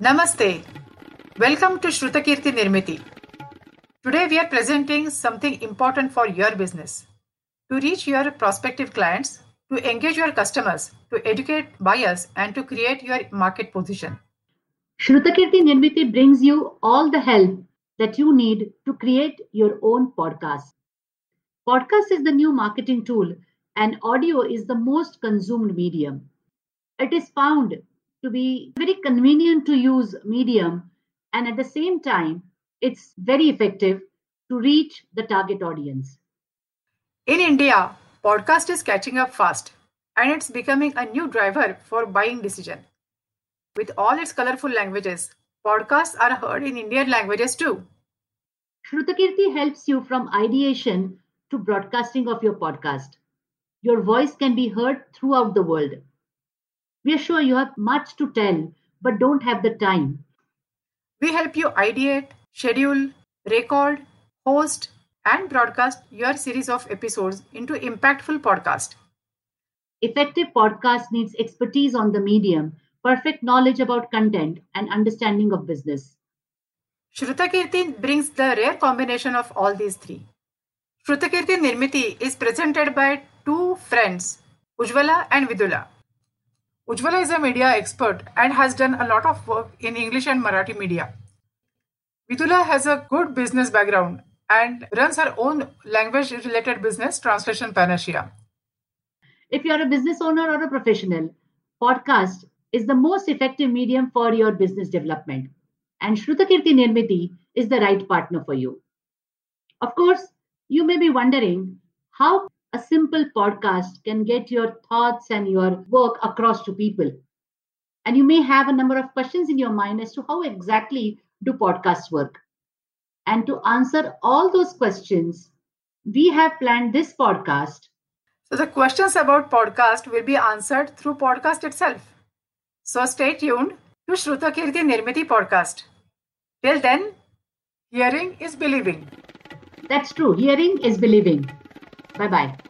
Namaste. Welcome to Shrutakirti Nirmiti. Today we are presenting something important for your business. To reach your prospective clients, to engage your customers, to educate buyers, and to create your market position. Shrutakirti Nirmiti brings you all the help that you need to create your own podcast. Podcast is the new marketing tool, and audio is the most consumed medium. It is found to be very convenient to use medium, and at the same time, it's very effective to reach the target audience. In India, podcast is catching up fast and it's becoming a new driver for buying decision. With all its colorful languages, podcasts are heard in Indian languages too. Shrutakirti helps you from ideation to broadcasting of your podcast. Your voice can be heard throughout the world. We are sure you have much to tell, but don't have the time. We help you ideate, schedule, record, host, and broadcast your series of episodes into impactful podcast. Effective podcast needs expertise on the medium, perfect knowledge about content, and understanding of business. Shrutakirti brings the rare combination of all these three. Shrutakirti Nirmiti is presented by two friends, Ujwala and Vidula. Ujwala is a media expert and has done a lot of work in English and Marathi media. Vidula has a good business background and runs her own language related business, Translation Panacea. If you're a business owner or a professional, podcast is the most effective medium for your business development. And Shrutakirti Nirmiti is the right partner for you. Of course, you may be wondering how a simple podcast can get your thoughts and your work across to people. And you may have a number of questions in your mind as to how exactly do podcasts work. And to answer all those questions, we have planned this podcast. So the questions about podcast will be answered through podcast itself. So stay tuned to Shrutakirti Nirmiti podcast. Till then, hearing is believing. That's true. Hearing is believing. Bye bye.